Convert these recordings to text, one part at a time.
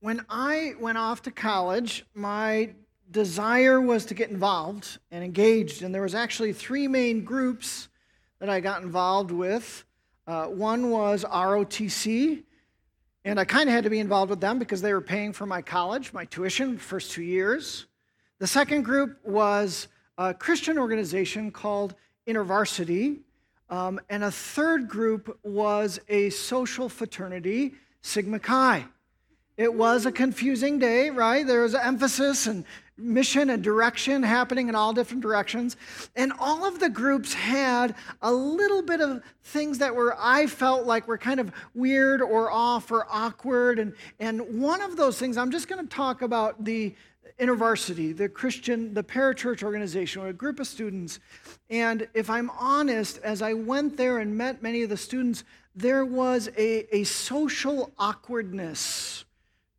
when I went off to college, my desire was to get involved and engaged, and there was actually three main groups that I got involved with. Uh, one was ROTC, and I kind of had to be involved with them because they were paying for my college, my tuition, first two years. The second group was a Christian organization called InterVarsity, um, and a third group was a social fraternity, Sigma Chi. It was a confusing day, right? There was emphasis and mission and direction happening in all different directions. And all of the groups had a little bit of things that were, I felt like were kind of weird or off or awkward. And, and one of those things, I'm just going to talk about the InterVarsity, the Christian, the parachurch organization, or a group of students. And if I'm honest, as I went there and met many of the students, there was a, a social awkwardness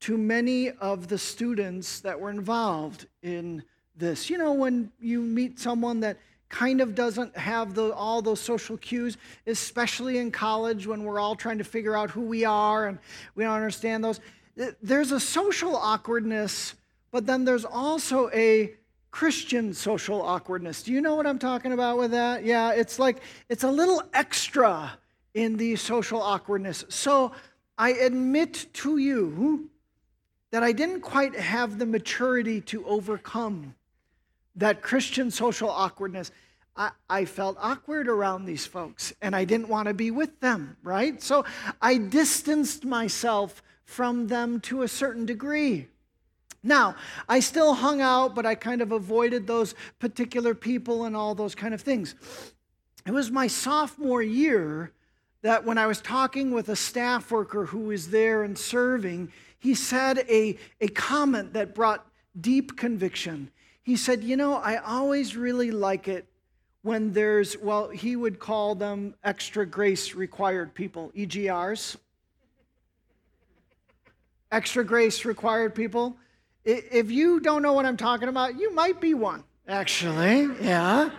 to many of the students that were involved in this. You know, when you meet someone that kind of doesn't have the, all those social cues, especially in college when we're all trying to figure out who we are and we don't understand those. There's a social awkwardness, but then there's also a Christian social awkwardness. Do you know what I'm talking about with that? Yeah, it's like it's a little extra in the social awkwardness. So I admit to you that I didn't quite have the maturity to overcome that Christian social awkwardness. I, I, felt awkward around these folks and I didn't want to be with them, right? So I distanced myself from them to a certain degree. Now, I still hung out, but I kind of avoided those particular people and all those kind of things. It was my sophomore year that when I was talking with a staff worker who was there and serving, he said a, a comment that brought deep conviction. He said, You know, I always really like it when there's, well, he would call them extra grace required people, EGRs. extra grace required people. If you don't know what I'm talking about, you might be one, actually. Yeah.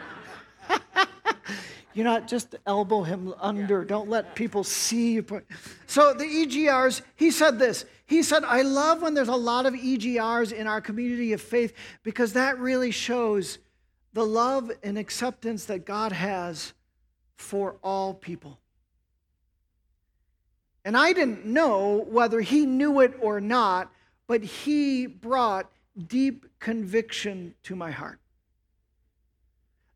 You're not just elbow him under. Don't let people see you. So the EGRs, he said this. He said, I love when there's a lot of EGRs in our community of faith because that really shows the love and acceptance that God has for all people. And I didn't know whether he knew it or not, but he brought deep conviction to my heart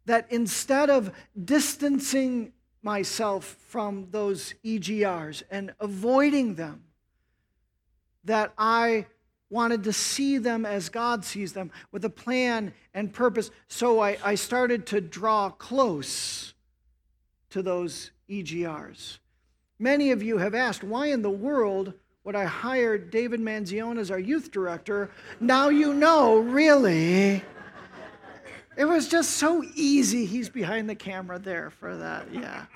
that instead of distancing myself from those EGRs and avoiding them, that I wanted to see them as God sees them with a plan and purpose. So I, I started to draw close to those EGRs. Many of you have asked, why in the world would I hire David Manzione as our youth director? Now you know, really. It was just so easy. He's behind the camera there for that, yeah.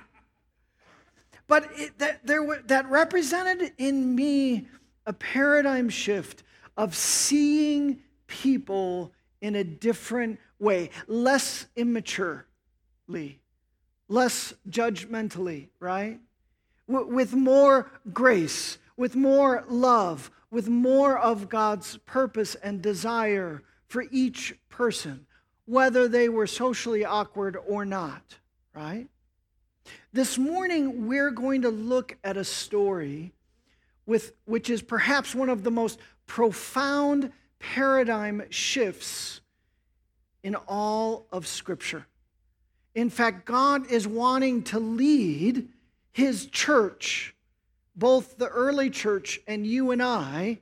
But it, that, there, that represented in me a paradigm shift of seeing people in a different way, less immaturely, less judgmentally, right? With more grace, with more love, with more of God's purpose and desire for each person whether they were socially awkward or not, right? This morning, we're going to look at a story with, which is perhaps one of the most profound paradigm shifts in all of Scripture. In fact, God is wanting to lead His church, both the early church and you and I,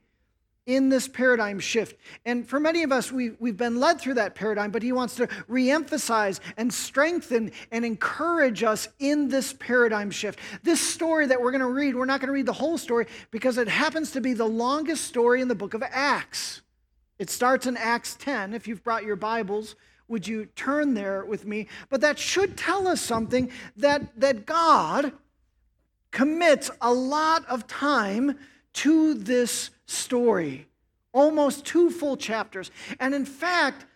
in this paradigm shift. And for many of us, we, we've been led through that paradigm, but he wants to reemphasize and strengthen and encourage us in this paradigm shift. This story that we're going to read, we're not going to read the whole story because it happens to be the longest story in the book of Acts. It starts in Acts 10. If you've brought your Bibles, would you turn there with me? But that should tell us something that, that God commits a lot of time to this story, almost two full chapters. And in fact,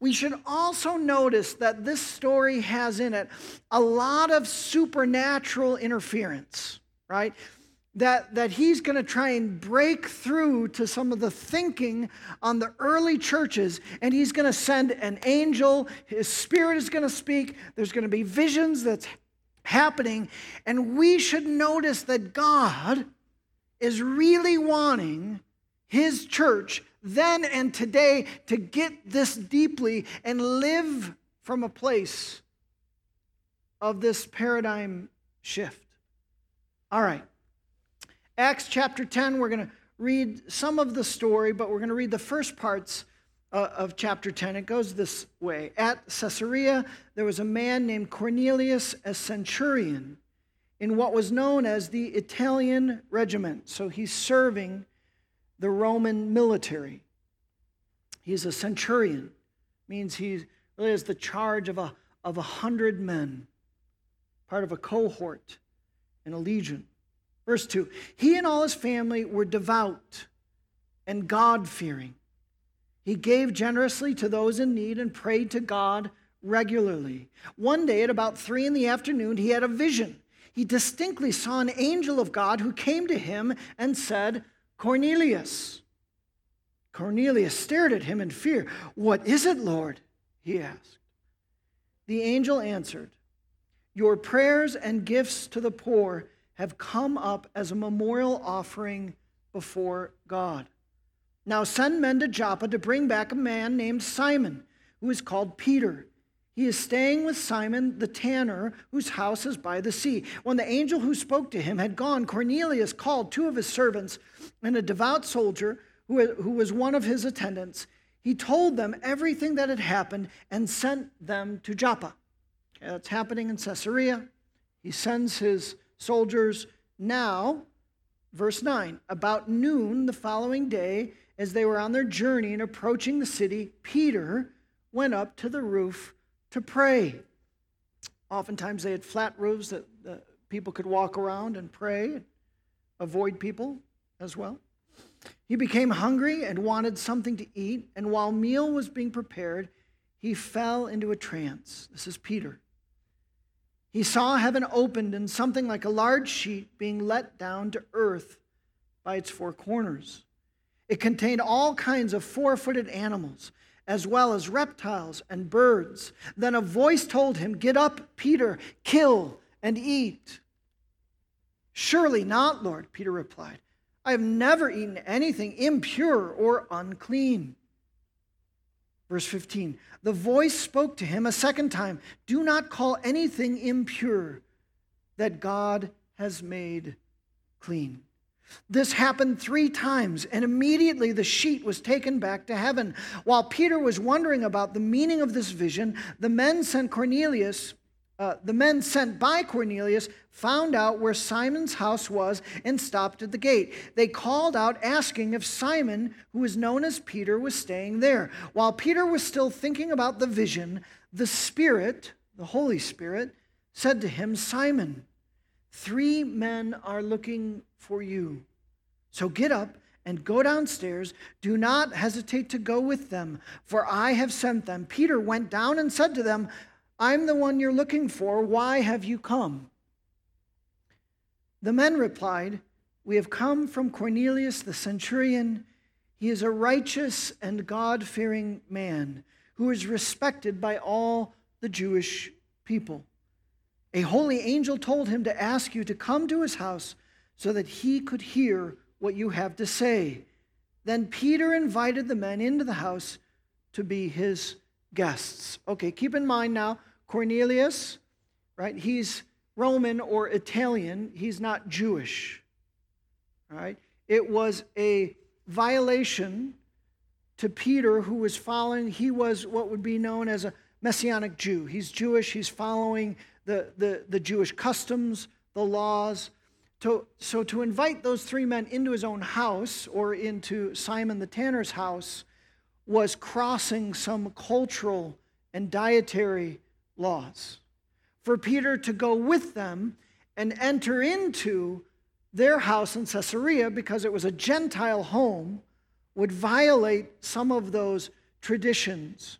we should also notice that this story has in it a lot of supernatural interference, right? that, that he's going to try and break through to some of the thinking on the early churches, and he's going to send an angel. His spirit is going to speak. There's going to be visions that's happening, and we should notice that God is really wanting his church then and today to get this deeply and live from a place of this paradigm shift. All right. Acts chapter 10, we're going to read some of the story, but we're going to read the first parts uh, of chapter 10. It goes this way At Caesarea, there was a man named Cornelius, a centurion, in what was known as the Italian regiment. So he's serving the Roman military. He's a centurion, means he really has the charge of a, of a hundred men, part of a cohort and a legion. Verse 2 He and all his family were devout and God fearing. He gave generously to those in need and prayed to God regularly. One day at about three in the afternoon, he had a vision. He distinctly saw an angel of God who came to him and said, Cornelius. Cornelius stared at him in fear. What is it, Lord? he asked. The angel answered, Your prayers and gifts to the poor have come up as a memorial offering before God. Now send men to Joppa to bring back a man named Simon, who is called Peter. He is staying with Simon the tanner, whose house is by the sea. When the angel who spoke to him had gone, Cornelius called two of his servants and a devout soldier who, was one of his attendants. He told them everything that had happened and sent them to Joppa. Okay, That's happening in Caesarea. He sends his soldiers. Now, verse 9, about noon the following day, as they were on their journey and approaching the city, Peter went up to the roof to pray. Oftentimes they had flat roofs that people could walk around and pray, avoid people as well. He became hungry and wanted something to eat, and while meal was being prepared, he fell into a trance. This is Peter. He saw heaven opened and something like a large sheet being let down to earth by its four corners. It contained all kinds of four footed animals, as well as reptiles and birds. Then a voice told him, Get up, Peter, kill and eat. Surely not, Lord, Peter replied. I have never eaten anything impure or unclean. Verse 15 The voice spoke to him a second time Do not call anything impure that God has made clean. This happened three times, and immediately the sheet was taken back to heaven. While Peter was wondering about the meaning of this vision, the men sent Cornelius uh, the men sent by Cornelius found out where Simon's house was and stopped at the gate. They called out, asking if Simon, who was known as Peter, was staying there. While Peter was still thinking about the vision, the Spirit, the Holy Spirit, said to him, Simon, three men are looking for you. So get up and go downstairs. Do not hesitate to go with them, for I have sent them. Peter went down and said to them, I'm the one you're looking for. Why have you come? The men replied, We have come from Cornelius the centurion. He is a righteous and God fearing man who is respected by all the Jewish people. A holy angel told him to ask you to come to his house so that he could hear what you have to say. Then Peter invited the men into the house to be his guests. Okay, keep in mind now, Cornelius, right? He's Roman or Italian, he's not Jewish. Right? It was a violation to Peter, who was following, he was what would be known as a Messianic Jew. He's Jewish, he's following the, the, the Jewish customs, the laws. To, so to invite those three men into his own house or into Simon the tanner's house was crossing some cultural and dietary laws. For Peter to go with them and enter into their house in Caesarea because it was a Gentile home would violate some of those traditions.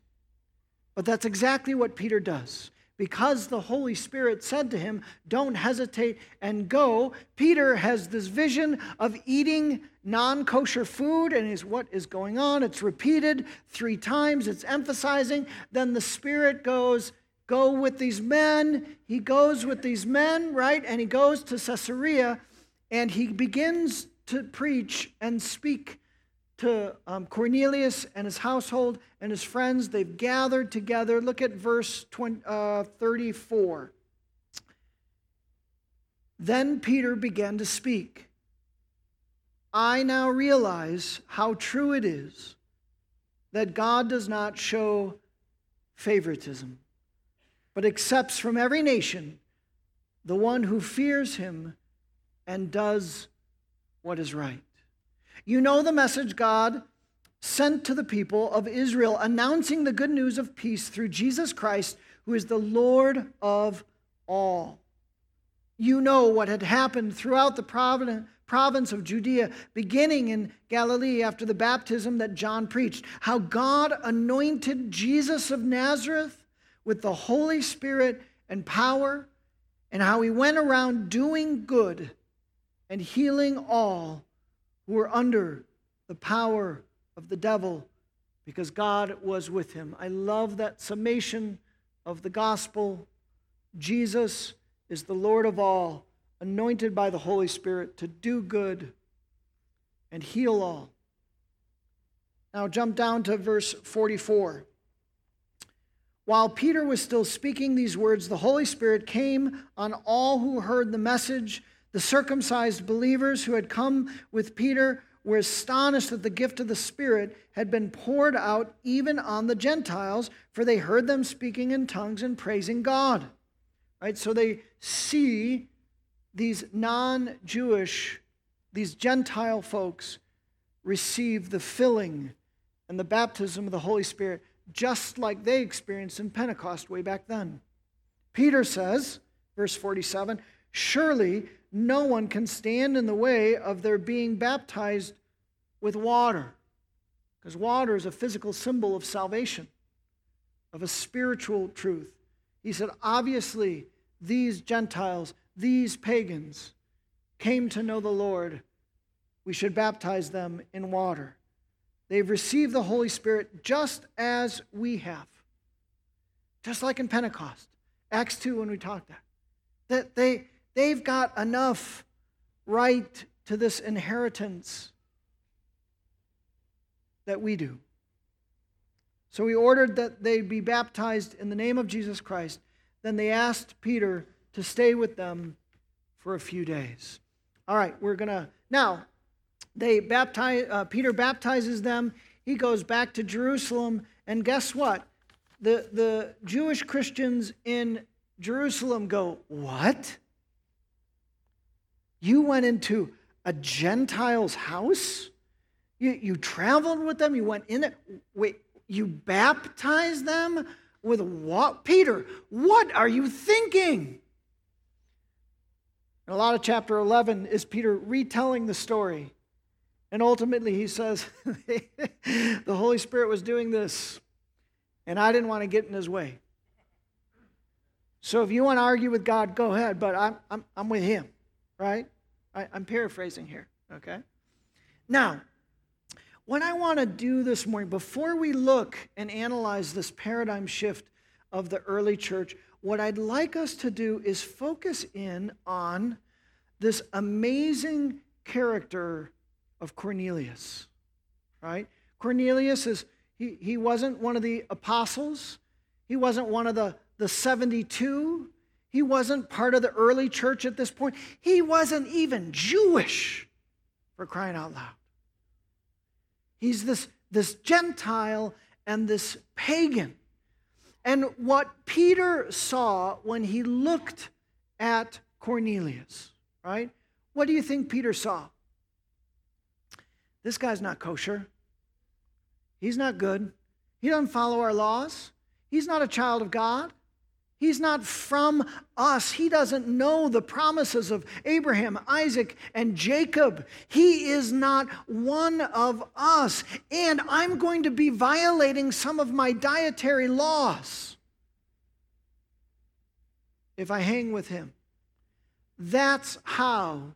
But that's exactly what Peter does. Because the Holy Spirit said to him, Don't hesitate and go. Peter has this vision of eating non kosher food and is what is going on. It's repeated three times, it's emphasizing. Then the Spirit goes, Go with these men. He goes with these men, right? And he goes to Caesarea and he begins to preach and speak to um, Cornelius and his household and his friends. They've gathered together. Look at verse 20, uh, 34. Then Peter began to speak. I now realize how true it is that God does not show favoritism, but accepts from every nation the one who fears him and does what is right. You know the message God sent to the people of Israel, announcing the good news of peace through Jesus Christ, who is the Lord of all. You know what had happened throughout the province of Judea, beginning in Galilee after the baptism that John preached, how God anointed Jesus of Nazareth with the Holy Spirit and power, and how he went around doing good and healing all who were under the power of the devil because God was with him. I love that summation of the gospel. Jesus is the Lord of all, anointed by the Holy Spirit to do good and heal all. Now, jump down to verse 44. While Peter was still speaking these words, the Holy Spirit came on all who heard the message. The circumcised believers who had come with Peter were astonished that the gift of the Spirit had been poured out even on the Gentiles, for they heard them speaking in tongues and praising God. Right? So they see these non Jewish, these Gentile folks receive the filling and the baptism of the Holy Spirit just like they experienced in Pentecost way back then. Peter says, verse 47, Surely no one can stand in the way of their being baptized with water. Because water is a physical symbol of salvation, of a spiritual truth. He said, obviously, these Gentiles, these pagans, came to know the Lord. We should baptize them in water. They've received the Holy Spirit just as we have. Just like in Pentecost. Acts 2 when we talked that. That they They've got enough right to this inheritance that we do. So he ordered that they be baptized in the name of Jesus Christ. Then they asked Peter to stay with them for a few days. All right, we're going to now they baptize uh, Peter baptizes them. He goes back to Jerusalem and guess what? The the Jewish Christians in Jerusalem go, "What? You went into a Gentile's house? You, you traveled with them? You went in there? Wait, you baptized them with what? Peter, what are you thinking? And a lot of chapter 11 is Peter retelling the story. And ultimately, he says, The Holy Spirit was doing this, and I didn't want to get in his way. So if you want to argue with God, go ahead, but I'm, I'm, I'm with him right? I, I'm paraphrasing here, okay? Now, what I want to do this morning, before we look and analyze this paradigm shift of the early church, what I'd like us to do is focus in on this amazing character of Cornelius, right? Cornelius is, he, he wasn't one of the apostles, he wasn't one of the, the 72, he wasn't part of the early church at this point. He wasn't even Jewish, for crying out loud. He's this, this Gentile and this pagan. And what Peter saw when he looked at Cornelius, right? What do you think Peter saw? This guy's not kosher. He's not good. He doesn't follow our laws. He's not a child of God. He's not from us. He doesn't know the promises of Abraham, Isaac, and Jacob. He is not one of us. And I'm going to be violating some of my dietary laws. if I hang with him. That's how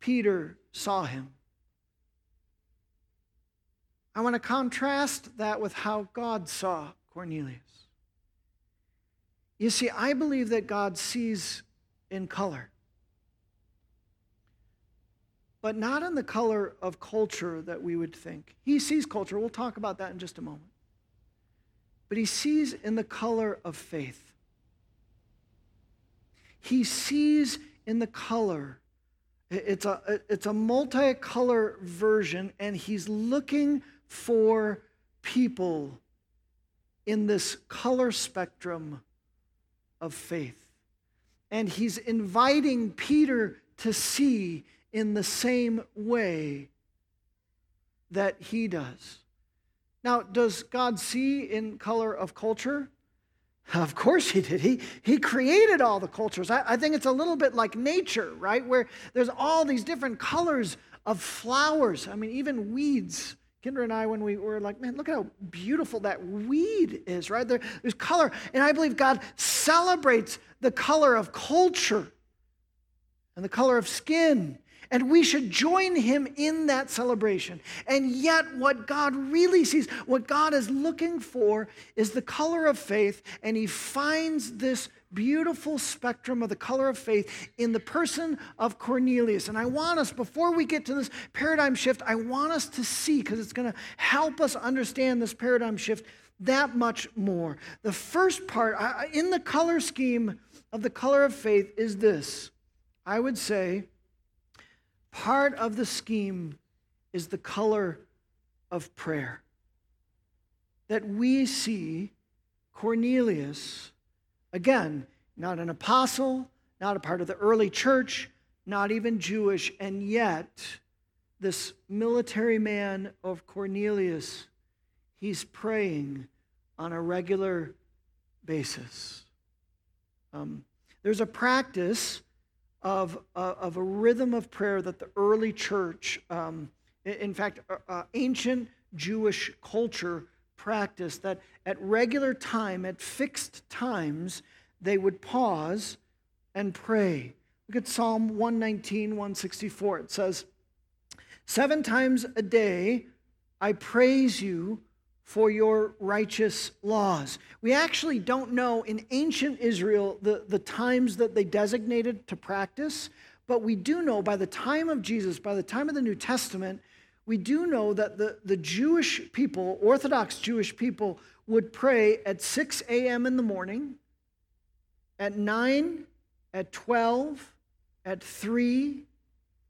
Peter saw him. I want to contrast that with how God saw Cornelius. You see, I believe that God sees in color, but not in the color of culture that we would think. He sees culture. We'll talk about that in just a moment. But he sees in the color of faith. He sees in the color. It's a, it's a multicolor version, and he's looking for people in this color spectrum of faith. And he's inviting Peter to see in the same way that he does. Now, does God see in color of culture? Of course he did. He, he created all the cultures. I, I think it's a little bit like nature, right? Where there's all these different colors of flowers. I mean, even weeds Kendra and I, when we were like, man, look at how beautiful that weed is, right? There, there's color. And I believe God celebrates the color of culture and the color of skin. And we should join him in that celebration. And yet, what God really sees, what God is looking for, is the color of faith. And he finds this beautiful spectrum of the color of faith in the person of Cornelius. And I want us, before we get to this paradigm shift, I want us to see, because it's going to help us understand this paradigm shift that much more. The first part, in the color scheme of the color of faith, is this I would say part of the scheme is the color of prayer. That we see Cornelius Again, not an apostle, not a part of the early church, not even Jewish, and yet this military man of Cornelius, he's praying on a regular basis. Um, there's a practice of, uh, of a rhythm of prayer that the early church, um, in fact, uh, uh, ancient Jewish culture practice that at regular time, at fixed times, they would pause and pray. Look at Psalm 119, 164. It says, Seven times a day I praise you for your righteous laws. We actually don't know in ancient Israel the, the times that they designated to practice, but we do know by the time of Jesus, by the time of the New Testament, we do know that the, the Jewish people, Orthodox Jewish people, would pray at 6 a.m. in the morning, at 9, at 12, at 3,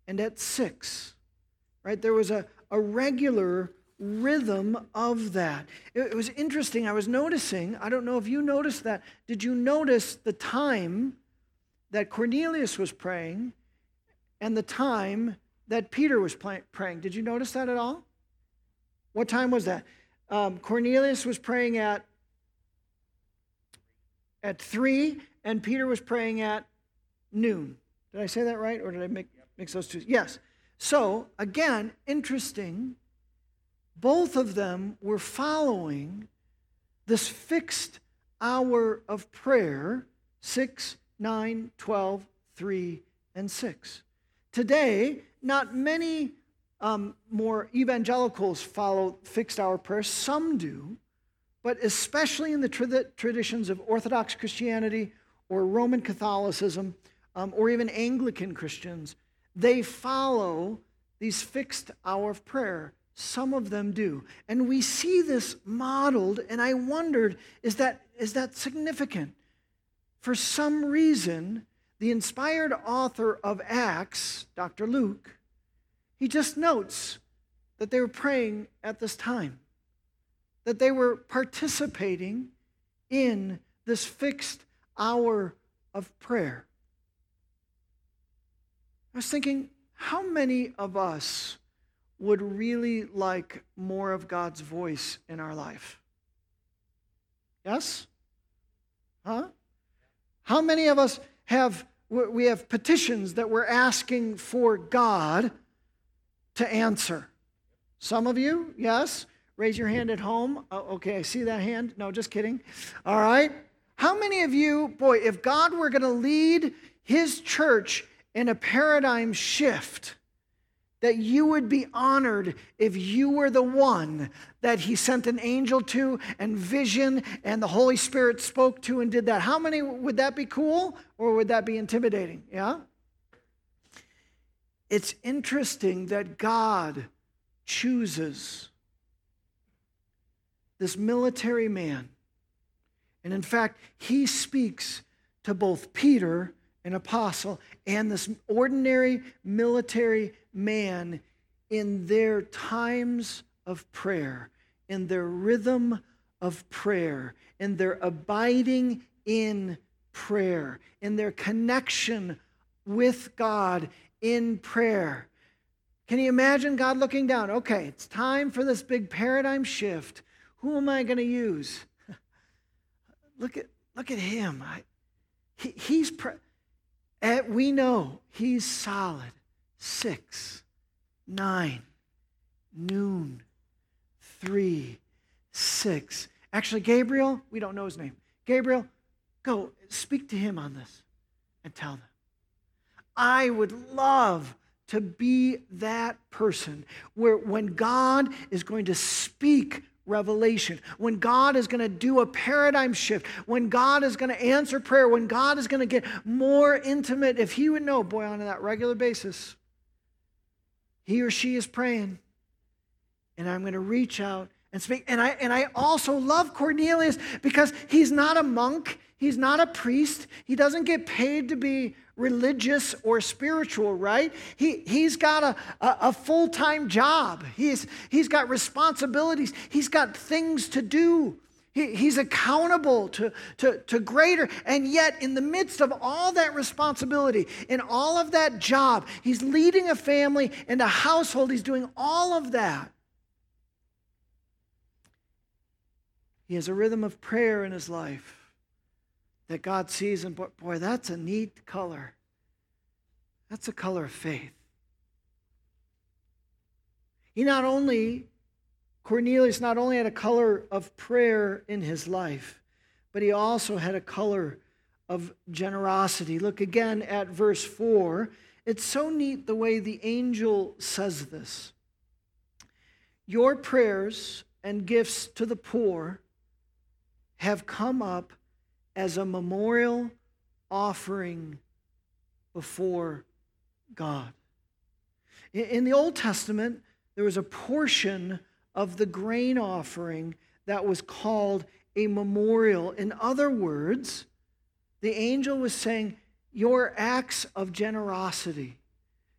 and at 6. Right? There was a, a regular rhythm of that. It, it was interesting. I was noticing, I don't know if you noticed that. Did you notice the time that Cornelius was praying and the time that Peter was praying. Did you notice that at all? What time was that? Um, Cornelius was praying at at three, and Peter was praying at noon. Did I say that right, or did I make, mix those two? Yes. So again, interesting. Both of them were following this fixed hour of prayer 6, 9, 12, 3, and 6. Today, not many um, more evangelicals follow fixed hour prayer. Some do, but especially in the tra- traditions of Orthodox Christianity or Roman Catholicism um, or even Anglican Christians, they follow these fixed hour of prayer. Some of them do. And we see this modeled, and I wondered is that, is that significant? For some reason, the inspired author of Acts, Dr. Luke, he just notes that they were praying at this time, that they were participating in this fixed hour of prayer. I was thinking, how many of us would really like more of God's voice in our life? Yes? Huh? How many of us have we have petitions that we're asking for God to answer. Some of you, yes. Raise your hand at home. Oh, okay, I see that hand. No, just kidding. All right. How many of you, boy, if God were going to lead his church in a paradigm shift, that you would be honored if you were the one that he sent an angel to and vision and the Holy Spirit spoke to and did that. How many would that be cool or would that be intimidating? Yeah? It's interesting that God chooses this military man. And in fact, he speaks to both Peter, an apostle, and this ordinary military man in their times of prayer, in their rhythm of prayer, in their abiding in prayer, in their connection with God in prayer. Can you imagine God looking down? Okay, it's time for this big paradigm shift. Who am I going to use? look at look at him. I, he, he's pre- eh, we know he's solid six, nine, noon, three, six. Actually, Gabriel, we don't know his name. Gabriel, go speak to him on this and tell them. I would love to be that person where when God is going to speak revelation, when God is going to do a paradigm shift, when God is going to answer prayer, when God is going to get more intimate, if He would know, boy, on that regular basis, he or she is praying, and I'm going to reach out and speak. And I, and I also love Cornelius because he's not a monk, he's not a priest, he doesn't get paid to be religious or spiritual, right? He, he's got a, a, a full time job, he's, he's got responsibilities, he's got things to do. He, he's accountable to, to, to greater. And yet, in the midst of all that responsibility, in all of that job, he's leading a family and a household. He's doing all of that. He has a rhythm of prayer in his life that God sees, and boy, that's a neat color. That's a color of faith. He not only Cornelius not only had a color of prayer in his life, but he also had a color of generosity. Look again at verse 4. It's so neat the way the angel says this. Your prayers and gifts to the poor have come up as a memorial offering before God. In the Old Testament, there was a portion of the grain offering that was called a memorial. In other words, the angel was saying, Your acts of generosity,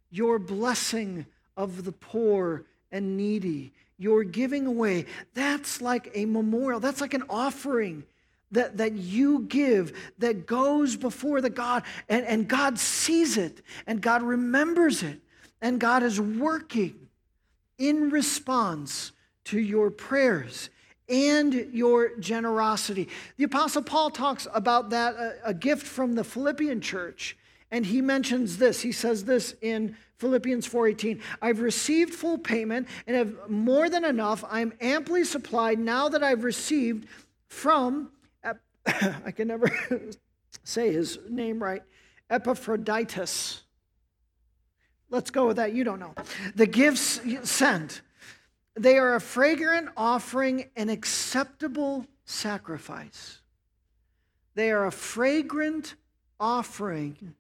your blessing of the poor and needy, your giving away, that's like a memorial. That's like an offering that, that you give that goes before the God, and, and God sees it, and God remembers it, and God is working in response to your prayers and your generosity. The Apostle Paul talks about that, a, a, gift from the Philippian church, and he mentions this. He says this in Philippians 4:18, I've received full payment and have more than enough. I am amply supplied now that I've received from I can never say his name right, Epaphroditus. Let's go with that. You don't know. The gifts sent they are a fragrant offering, an acceptable sacrifice. They are a fragrant offering,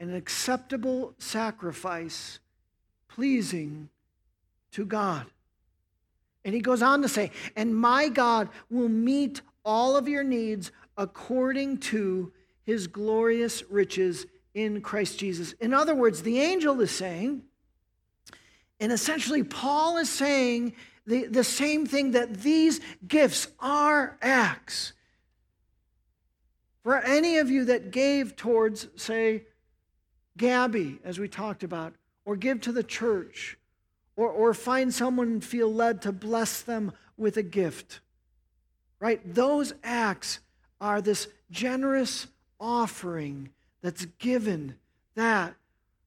an acceptable sacrifice, pleasing to God. And he goes on to say, And my God will meet all of your needs according to his glorious riches in Christ Jesus. In other words, the angel is saying, and essentially, Paul is saying the, the same thing that these gifts are acts. For any of you that gave towards, say, Gabby, as we talked about, or give to the church, or, or find someone and feel led to bless them with a gift, right? Those acts are this generous offering that's given that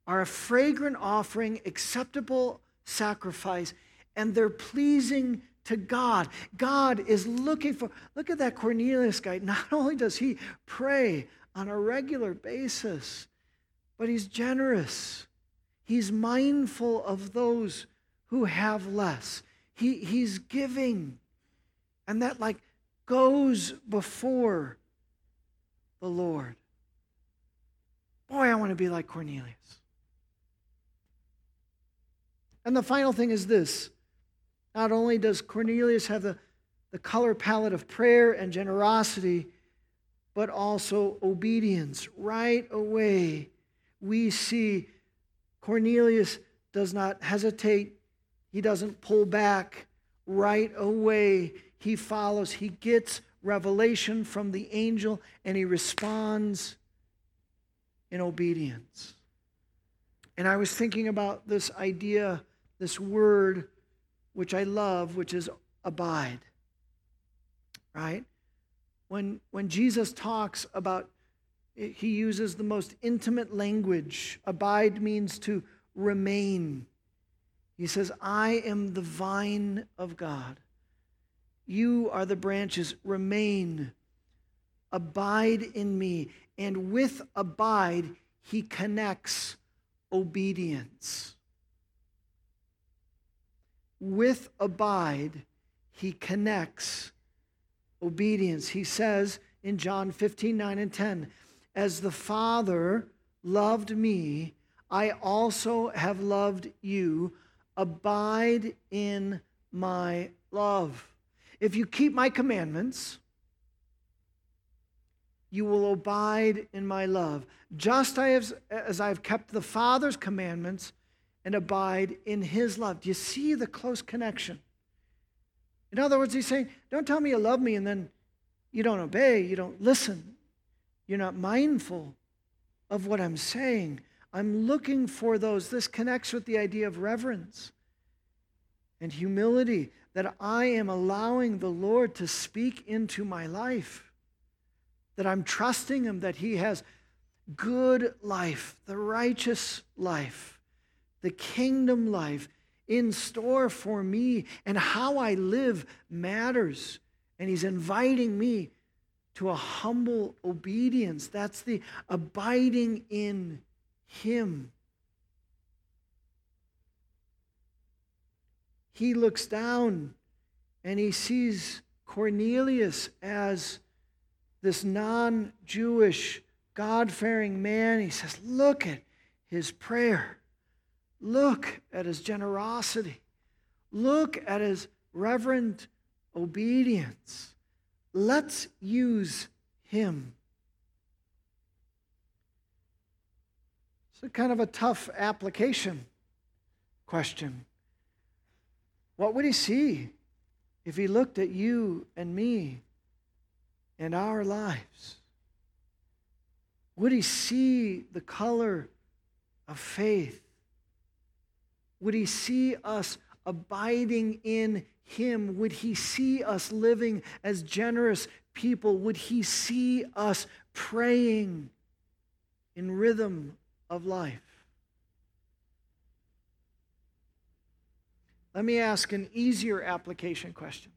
are a fragrant offering, acceptable sacrifice, and they're pleasing to God. God is looking for, look at that Cornelius guy. Not only does he pray on a regular basis, but he's generous. He's mindful of those who have less. He, he's giving. And that, like, goes before the Lord. Boy, I want to be like Cornelius. And the final thing is this not only does Cornelius have the, the color palette of prayer and generosity, but also obedience. Right away, we see Cornelius does not hesitate, he doesn't pull back. Right away, he follows, he gets revelation from the angel, and he responds in obedience. And I was thinking about this idea, this word which I love, which is abide. Right? When, when Jesus talks about, he uses the most intimate language. Abide means to remain. He says, I am the vine of God. You are the branches. Remain. Abide in me. And with abide, he connects obedience with abide, he connects obedience. He says in John 15, 9 and 10, As the Father loved me, I also have loved you. Abide in my love. If you keep my commandments, you will abide in my love. Just as I've kept the Father's commandments and abide in his love. Do you see the close connection? In other words, he's saying, Don't tell me you love me and then you don't obey, you don't listen, you're not mindful of what I'm saying. I'm looking for those. This connects with the idea of reverence and humility that I am allowing the Lord to speak into my life, that I'm trusting Him that He has good life, the righteous life the kingdom life in store for me, and how I live matters. And He's inviting me to a humble obedience. That's the abiding in Him. He looks down and he sees Cornelius as this non Jewish, God fearing man. He says, Look at his prayer. Look at his generosity. Look at his reverent obedience. Let's use him. It's kind of a tough application question. What would he see if he looked at you and me and our lives? Would he see the color of faith? Would he see us abiding in him? Would he see us living as generous people? Would he see us praying in rhythm of life? Let me ask an easier application question.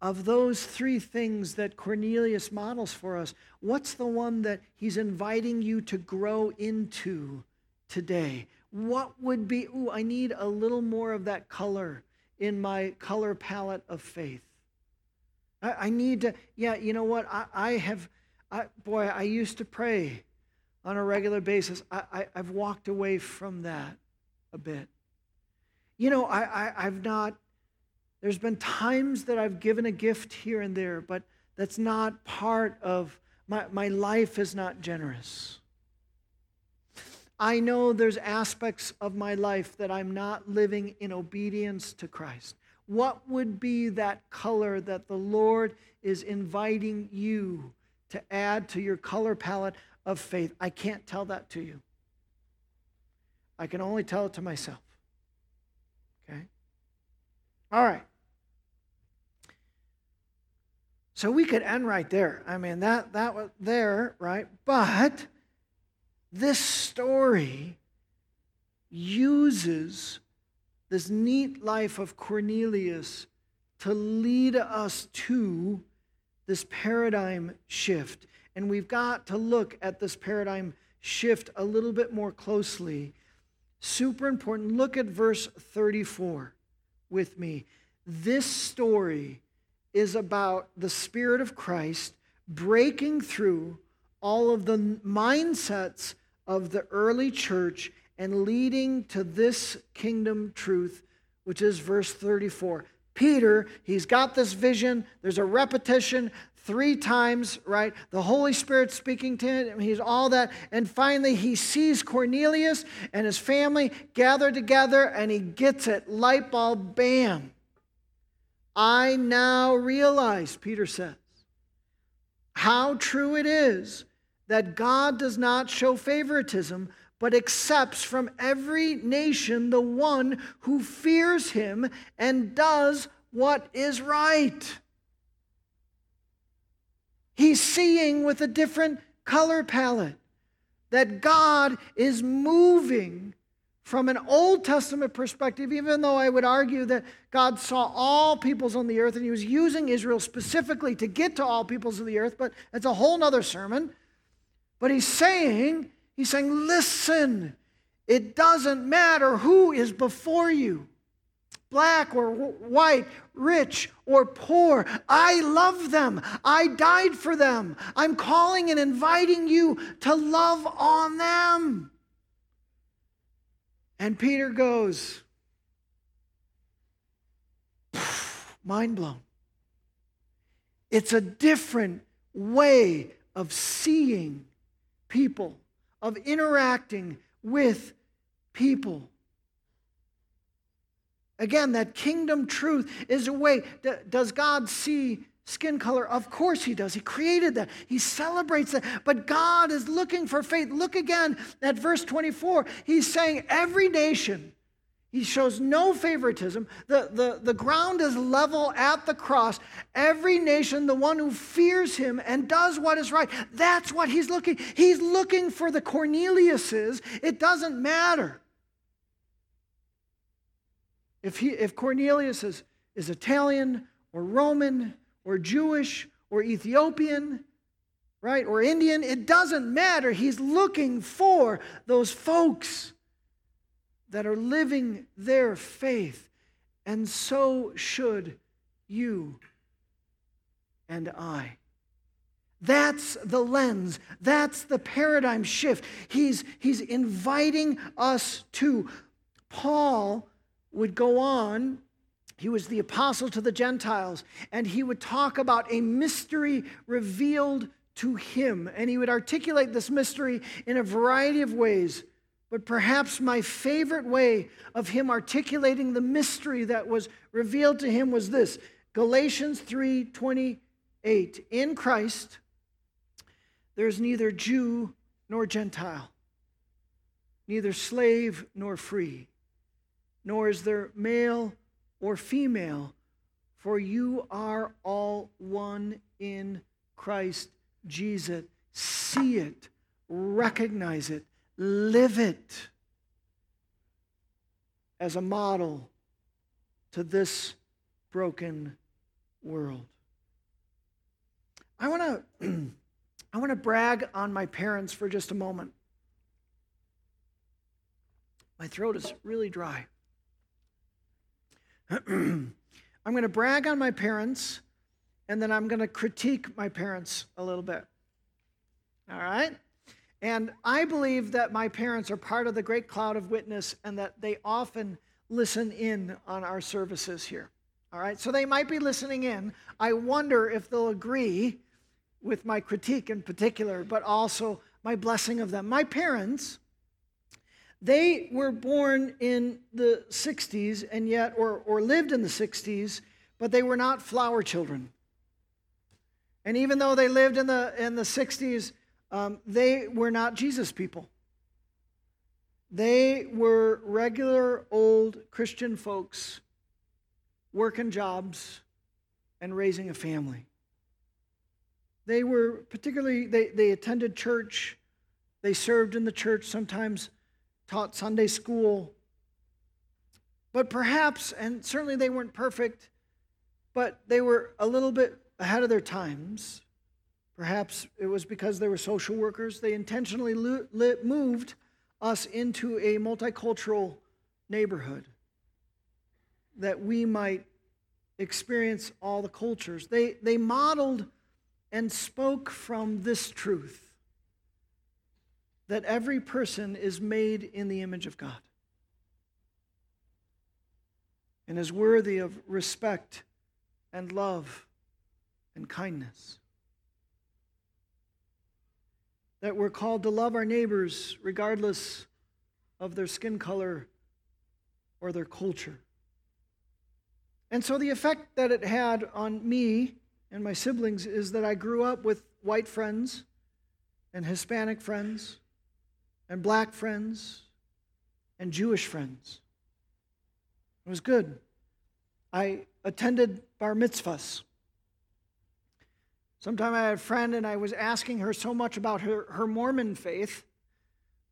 Of those three things that Cornelius models for us, what's the one that he's inviting you to grow into today? What would be, ooh, I need a little more of that color in my color palette of faith. I, I need to, yeah, you know what? I, I have, I, boy, I used to pray on a regular basis. I, I've walked away from that a bit. You know, I, I've not, there's been times that I've given a gift here and there, but that's not part of my, my life is not generous. I know there's aspects of my life that I'm not living in obedience to Christ. What would be that color that the Lord is inviting you to add to your color palette of faith? I can't tell that to you. I can only tell it to myself. Okay? All right. So we could end right there. I mean, that that was there, right? But this story uses this neat life of Cornelius to lead us to this paradigm shift. And we've got to look at this paradigm shift a little bit more closely. Super important. Look at verse 34 with me. This story is about the Spirit of Christ breaking through all of the mindsets of the early church and leading to this kingdom truth, which is verse 34. Peter, he's got this vision. There's a repetition three times, right? The Holy Spirit speaking to him. He's all that. And finally, he sees Cornelius and his family gathered together and he gets it. Light bulb, bam. I now realize, Peter says, how true it is that God does not show favoritism, but accepts from every nation the one who fears him and does what is right. He's seeing with a different color palette that God is moving from an Old Testament perspective, even though I would argue that God saw all peoples on the earth and he was using Israel specifically to get to all peoples of the earth, but it's a whole nother sermon. But he's saying, he's saying, listen, it doesn't matter who is before you black or white, rich or poor. I love them. I died for them. I'm calling and inviting you to love on them. And Peter goes, mind blown. It's a different way of seeing people, of interacting with people. Again, that kingdom truth is a way. Does God see skin color? Of course He does. He created that, He celebrates that. But God is looking for faith. Look again at verse 24. He's saying, Every nation, He shows no favoritism. The, the, the ground is level at the cross. Every nation, the one who fears Him and does what is right, that's what He's looking. He's looking for the Corneliuses. It doesn't matter. If, he, if Cornelius is, is Italian or Roman or Jewish or Ethiopian, right, or Indian, it doesn't matter. He's looking for those folks that are living their faith. And so should you and I. That's the lens. That's the paradigm shift. He's, he's inviting us to. Paul would go on he was the apostle to the Gentiles, and he would talk about a mystery revealed to him. And he would articulate this mystery in a variety of ways. But perhaps my favorite way of him articulating the mystery that was revealed to him was this Galatians 3 28. In Christ, there's neither Jew nor Gentile, neither slave nor free, nor is there male or female, for you are all one in Christ Jesus. See it, recognize it, live it as a model to this broken world. I want to I want to brag on my parents for just a moment. My throat is really dry. I'm going to brag on my parents, and then I'm going to critique my parents a little bit. All right? And I believe that my parents are part of the great cloud of witness and that they often listen in on our services here. All right? So they might be listening in. I wonder if they'll agree with my critique in particular, but also my blessing of them. My parents they were born in the 60s and yet, or, or lived in the 60s, but they were not flower children. And even though they lived in the, in the 60s, um, they were not Jesus people. They were regular old Christian folks working jobs and raising a family. They were particularly, they, they attended church, they served in the church, sometimes taught Sunday school. But perhaps, and certainly they weren't perfect, but they were a little bit ahead of their times. Perhaps it was because they were social workers. They intentionally moved us into a multicultural neighborhood that we might experience all the cultures. They, they modeled and spoke from this truth that every person is made in the image of God and is worthy of respect and love and kindness. That we're called to love our neighbors regardless of their skin color or their culture. And so the effect that it had on me and my siblings is that I grew up with white friends and Hispanic friends and black friends and Jewish friends. It was good. I attended bar mitzvahs. Sometime I had a friend and I was asking her so much about her, her Mormon faith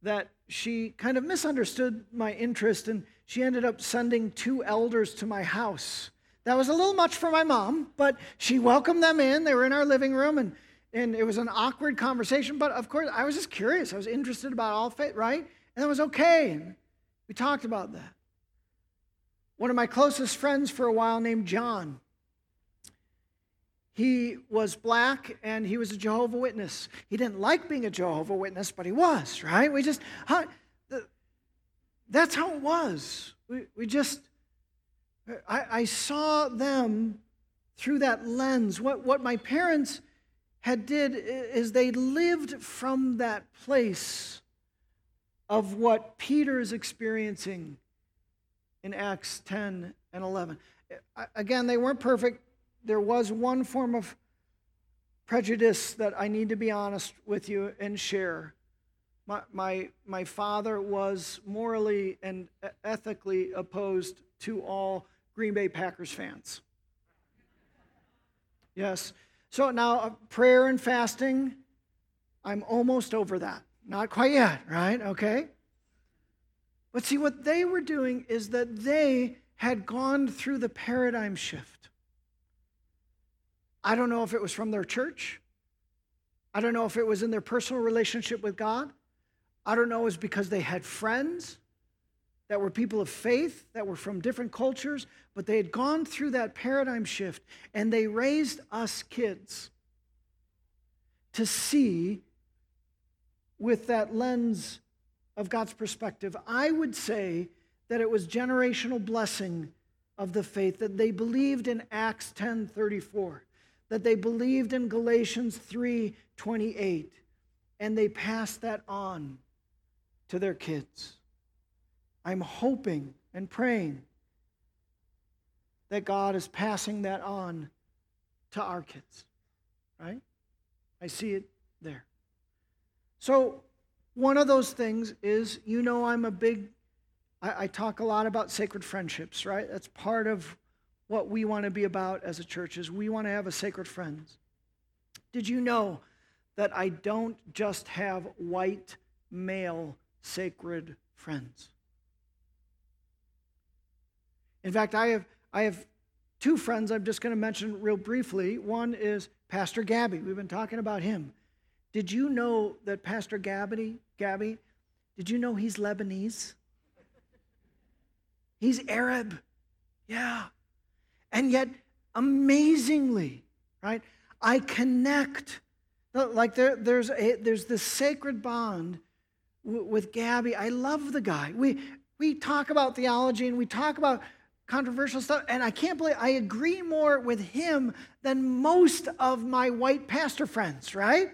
that she kind of misunderstood my interest and she ended up sending two elders to my house. That was a little much for my mom, but she welcomed them in. They were in our living room and, and it was an awkward conversation. But of course, I was just curious. I was interested about all faith, right? And it was okay. And we talked about that. One of my closest friends for a while named John he was black and he was a Jehovah Witness. He didn't like being a Jehovah Witness, but he was, right? We just, how, the, that's how it was. We, we just, I, I saw them through that lens. What, what my parents had did is they lived from that place of what Peter is experiencing in Acts 10 and 11. Again, they weren't perfect there was one form of prejudice that I need to be honest with you and share. My, my, my father was morally and ethically opposed to all Green Bay Packers fans. Yes. So now, uh, prayer and fasting, I'm almost over that. Not quite yet, right? Okay. But see, what they were doing is that they had gone through the paradigm shift. I don't know if it was from their church. I don't know if it was in their personal relationship with God. I don't know if it was because they had friends that were people of faith, that were from different cultures, but they had gone through that paradigm shift and they raised us kids to see with that lens of God's perspective. I would say that it was generational blessing of the faith that they believed in Acts 10:34 that they believed in Galatians 3:28 and they passed that on to their kids. I'm hoping and praying that God is passing that on to our kids. Right? I see it there. So, one of those things is you know, I'm a big, I, I talk a lot about sacred friendships, right? That's part of what we want to be about as a church is we want to have a sacred friends. Did you know that I don't just have white male sacred friends? In fact, I have I have two friends I'm just going to mention real briefly. One is Pastor Gabby. We've been talking about him. Did you know that Pastor Gabby, Gabby, did you know he's Lebanese? He's Arab. Yeah. And yet, amazingly, right, I connect. Like there, there's, a, there's this sacred bond w- with Gabby. I love the guy. We, we talk about theology and we talk about controversial stuff, and I can't believe I agree more with him than most of my white pastor friends, right?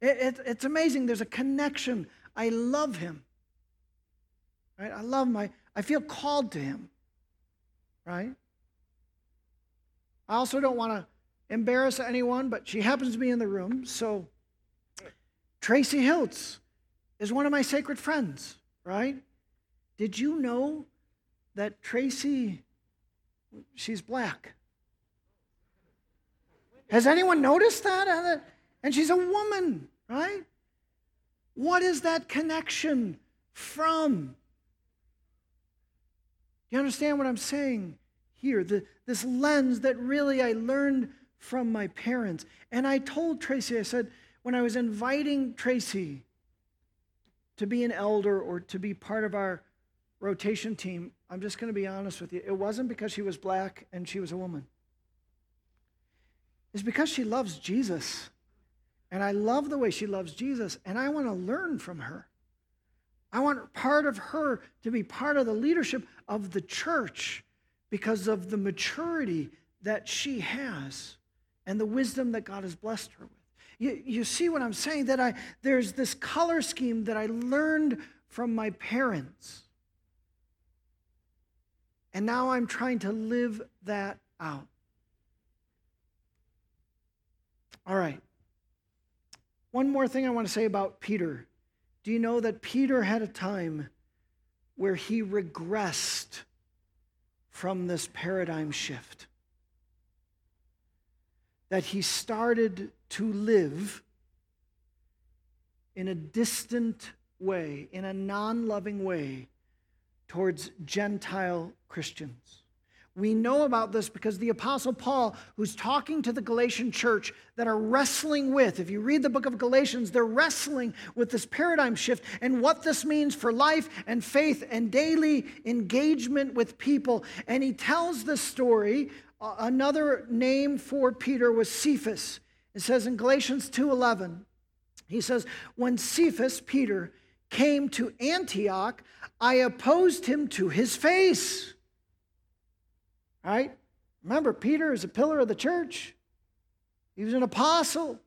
It, it, it's amazing. There's a connection. I love him. Right? I love. I, I feel called to him. Right? I also don't want to embarrass anyone, but she happens to be in the room. So, Tracy Hiltz is one of my sacred friends, right? Did you know that Tracy, she's black? Has anyone noticed that? And she's a woman, right? What is that connection from? Do you understand what I'm saying here? The, this lens that really I learned from my parents. And I told Tracy, I said, when I was inviting Tracy to be an elder or to be part of our rotation team, I'm just going to be honest with you. It wasn't because she was black and she was a woman. It's because she loves Jesus. And I love the way she loves Jesus, and I want to learn from her. I want part of her to be part of the leadership of the church because of the maturity that she has and the wisdom that God has blessed her with. You, you see what I'm saying? That I there's this color scheme that I learned from my parents. And now I'm trying to live that out. All right. One more thing I want to say about Peter. Do you know that Peter had a time where he regressed from this paradigm shift? That he started to live in a distant way, in a non loving way, towards Gentile Christians. We know about this because the Apostle Paul, who's talking to the Galatian church that are wrestling with, if you read the book of Galatians, they're wrestling with this paradigm shift and what this means for life and faith and daily engagement with people. And he tells the story. Another name for Peter was Cephas. It says in Galatians 2:11, he says, "When Cephas, Peter, came to Antioch, I opposed him to his face." Right? Remember, Peter is a pillar of the church, he was an apostle.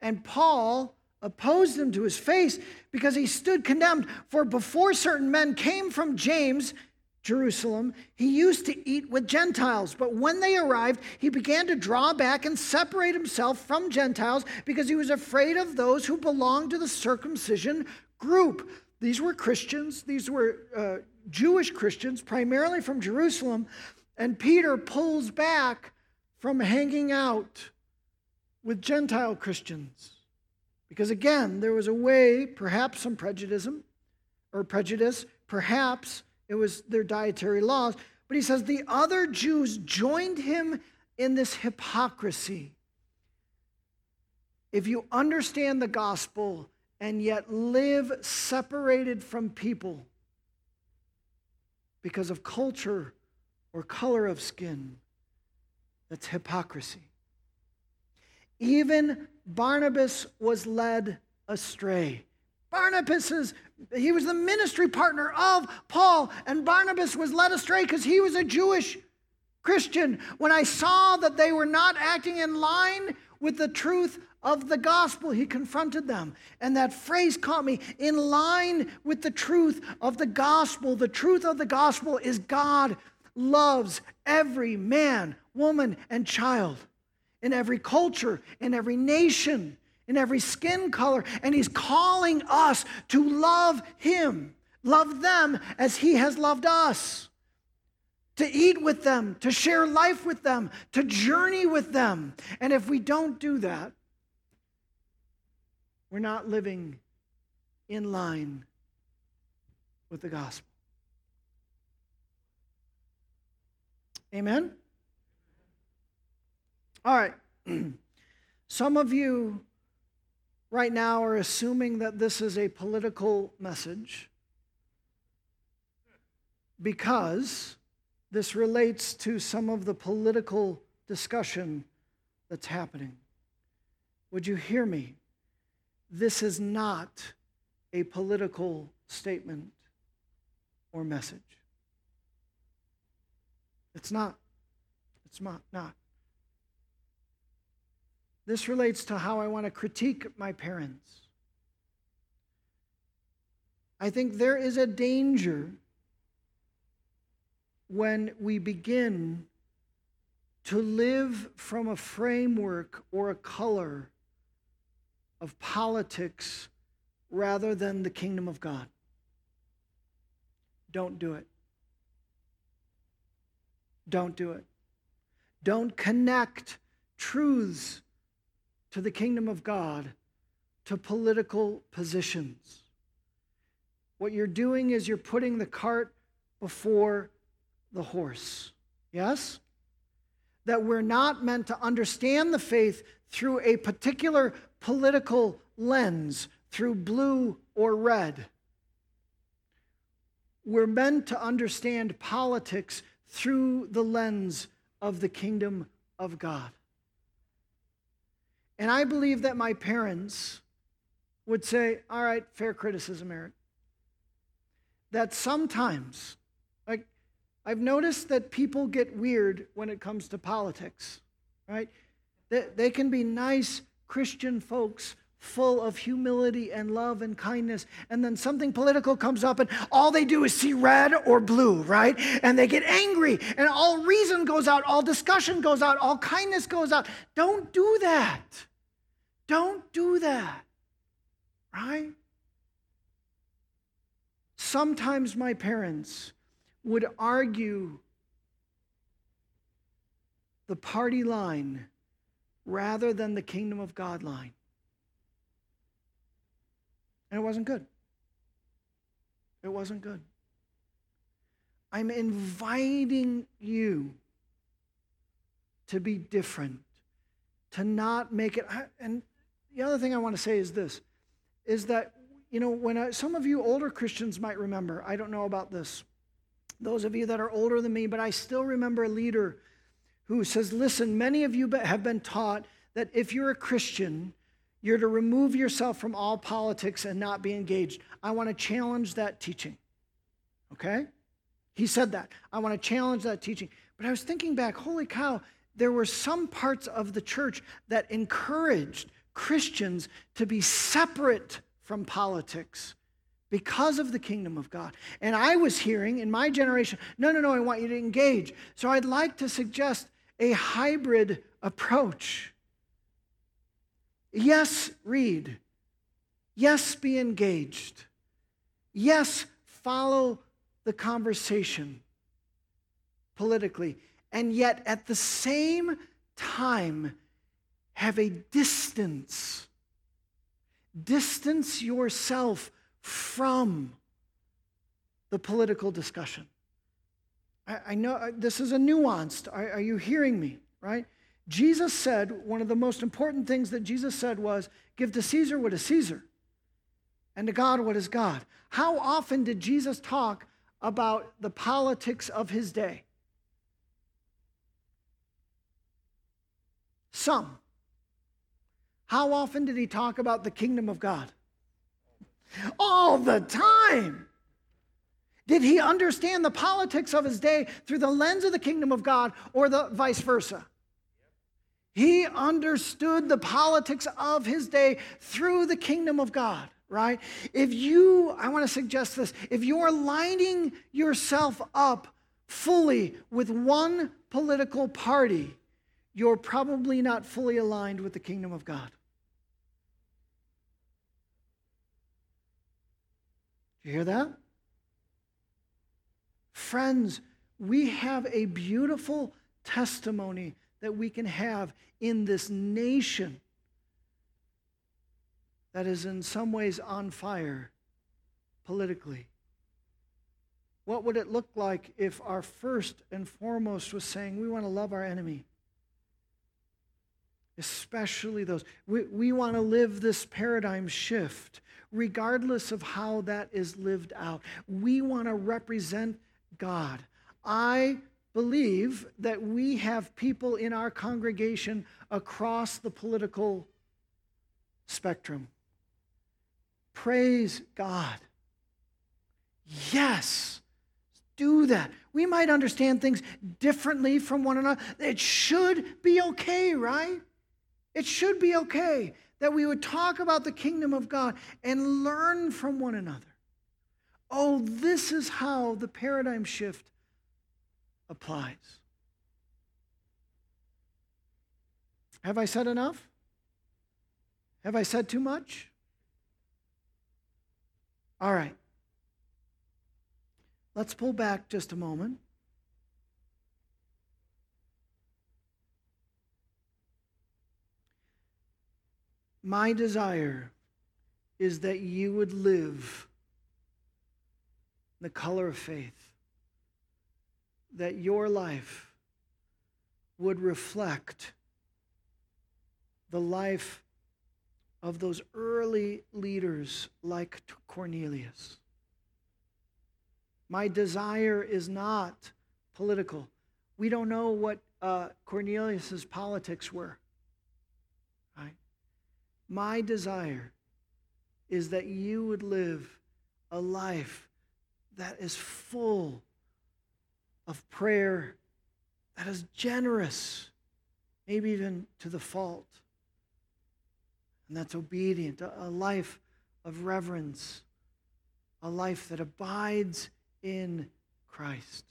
And Paul opposed him to his face because he stood condemned. For before certain men came from James, Jerusalem, he used to eat with Gentiles. But when they arrived, he began to draw back and separate himself from Gentiles because he was afraid of those who belonged to the circumcision group. These were Christians, these were uh, Jewish Christians, primarily from Jerusalem. And Peter pulls back from hanging out with Gentile Christians. Because again, there was a way, perhaps some prejudice or prejudice, perhaps it was their dietary laws. But he says the other Jews joined him in this hypocrisy. If you understand the gospel and yet live separated from people because of culture or color of skin, that's hypocrisy. Even Barnabas was led astray. Barnabas is, he was the ministry partner of Paul, and Barnabas was led astray because he was a Jewish Christian. When I saw that they were not acting in line with the truth of the gospel, he confronted them. And that phrase caught me in line with the truth of the gospel. The truth of the gospel is God loves every man, woman, and child in every culture, in every nation, in every skin color. And He's calling us to love Him, love them as He has loved us, to eat with them, to share life with them, to journey with them. And if we don't do that, we're not living in line with the gospel. Amen? All right. Some of you right now are assuming that this is a political message because this relates to some of the political discussion that's happening. Would you hear me? This is not a political statement or message. It's not. It's not. not. This relates to how I want to critique my parents. I think there is a danger when we begin to live from a framework or a color of politics rather than the kingdom of God. Don't do it. Don't do it. Don't connect truths to the kingdom of God to political positions. What you're doing is you're putting the cart before the horse. Yes? That we're not meant to understand the faith through a particular political lens, through blue or red. We're meant to understand politics through the lens of the kingdom of God. And I believe that my parents would say, All right, fair criticism, Eric. That sometimes, like, I've noticed that people get weird when it comes to politics, right? They, they can be nice Christian folks full of humility and love and kindness. And then something political comes up, and all they do is see red or blue, right? And they get angry, and all reason goes out, all discussion goes out, all kindness goes out. Don't do that. Don't do that, right? Sometimes my parents would argue the party line rather than the kingdom of God line. And it wasn't good. It wasn't good. I'm inviting you to be different, to not make it. And the other thing I want to say is this is that, you know, when I, some of you older Christians might remember, I don't know about this, those of you that are older than me, but I still remember a leader who says, Listen, many of you have been taught that if you're a Christian, you're to remove yourself from all politics and not be engaged. I want to challenge that teaching. Okay? He said that. I want to challenge that teaching. But I was thinking back, holy cow, there were some parts of the church that encouraged Christians to be separate from politics because of the kingdom of God. And I was hearing in my generation, no, no, no, I want you to engage. So I'd like to suggest a hybrid approach. Yes, read. Yes, be engaged. Yes, follow the conversation politically. And yet, at the same time, have a distance. Distance yourself from the political discussion. I, I know this is a nuanced. Are, are you hearing me? Right? Jesus said, one of the most important things that Jesus said was, give to Caesar what is Caesar, and to God what is God. How often did Jesus talk about the politics of his day? Some. How often did he talk about the kingdom of God? All the time. Did he understand the politics of his day through the lens of the kingdom of God or the vice versa? He understood the politics of his day through the kingdom of God, right? If you, I want to suggest this, if you're lining yourself up fully with one political party, you're probably not fully aligned with the kingdom of God. Do You hear that? Friends, we have a beautiful testimony that we can have in this nation that is in some ways on fire politically? What would it look like if our first and foremost was saying we want to love our enemy? Especially those. We, we want to live this paradigm shift, regardless of how that is lived out. We want to represent God. I believe that we have people in our congregation across the political spectrum. Praise God. Yes, do that. We might understand things differently from one another. It should be okay, right? It should be okay that we would talk about the kingdom of God and learn from one another. Oh, this is how the paradigm shift applies. Have I said enough? Have I said too much? All right. Let's pull back just a moment. My desire is that you would live the color of faith that your life would reflect the life of those early leaders like Cornelius. My desire is not political. We don't know what uh, Cornelius's politics were. Right? My desire is that you would live a life that is full of prayer, that is generous, maybe even to the fault, and that's obedient, a life of reverence, a life that abides in Christ.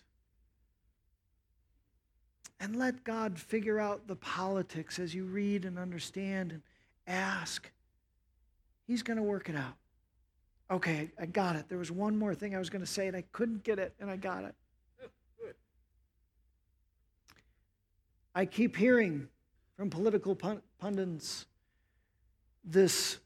And let God figure out the politics as you read and understand and ask. He's going to work it out. Okay, I got it. There was one more thing I was going to say, and I couldn't get it, and I got it. I keep hearing from political pundits this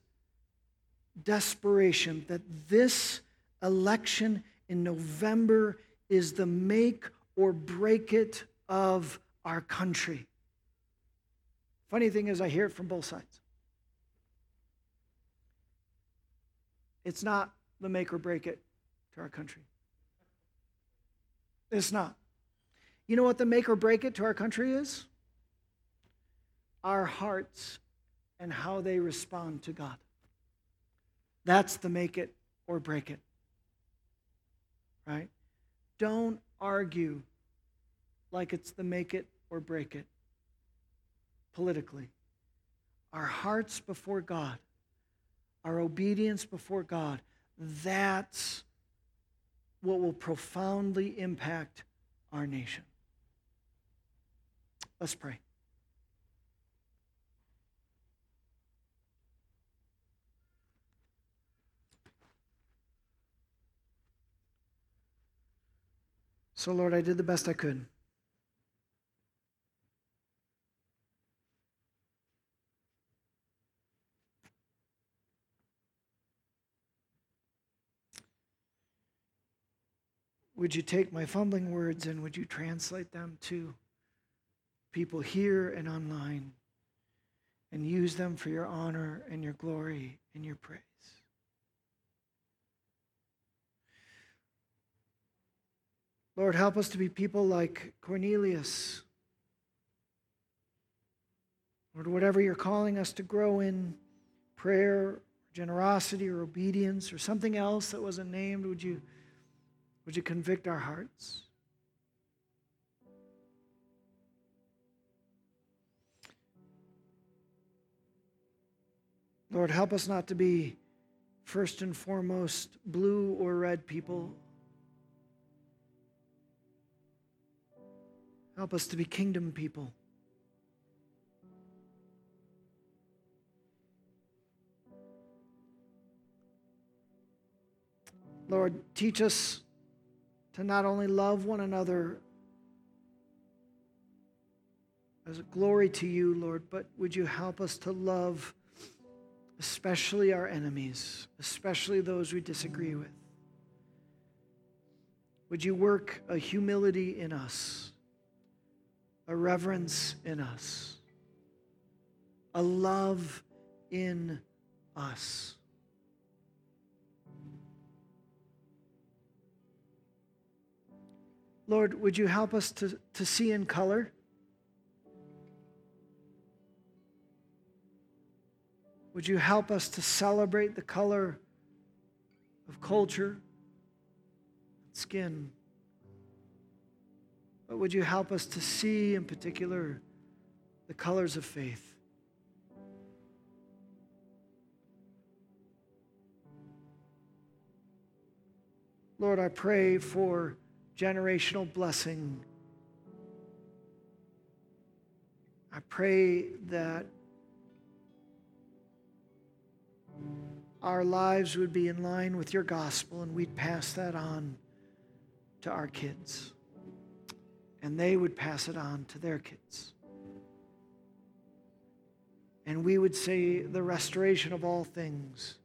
desperation that this election in November is the make or break it of our country. Funny thing is, I hear it from both sides. It's not the make or break it to our country. It's not. You know what the make or break it to our country is? Our hearts and how they respond to God. That's the make it or break it. Right? Don't argue like it's the make it or break it politically. Our hearts before God, our obedience before God, that's what will profoundly impact our nation. Let's pray. So, Lord, I did the best I could. Would you take my fumbling words and would you translate them to people here and online and use them for your honor and your glory and your praise? Lord, help us to be people like Cornelius. Lord, whatever you're calling us to grow in prayer, generosity, or obedience, or something else that wasn't named, would you? Would you convict our hearts? Lord, help us not to be first and foremost blue or red people. Help us to be kingdom people. Lord, teach us to not only love one another as a glory to you, Lord, but would you help us to love especially our enemies, especially those we disagree with? Would you work a humility in us, a reverence in us, a love in us? Lord, would you help us to, to see in color? Would you help us to celebrate the color of culture, and skin? But would you help us to see in particular the colors of faith? Lord, I pray for generational blessing. I pray that our lives would be in line with your gospel and we'd pass that on to our kids. And they would pass it on to their kids. And we would say the restoration of all things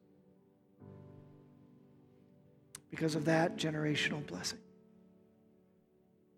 because of that generational blessing.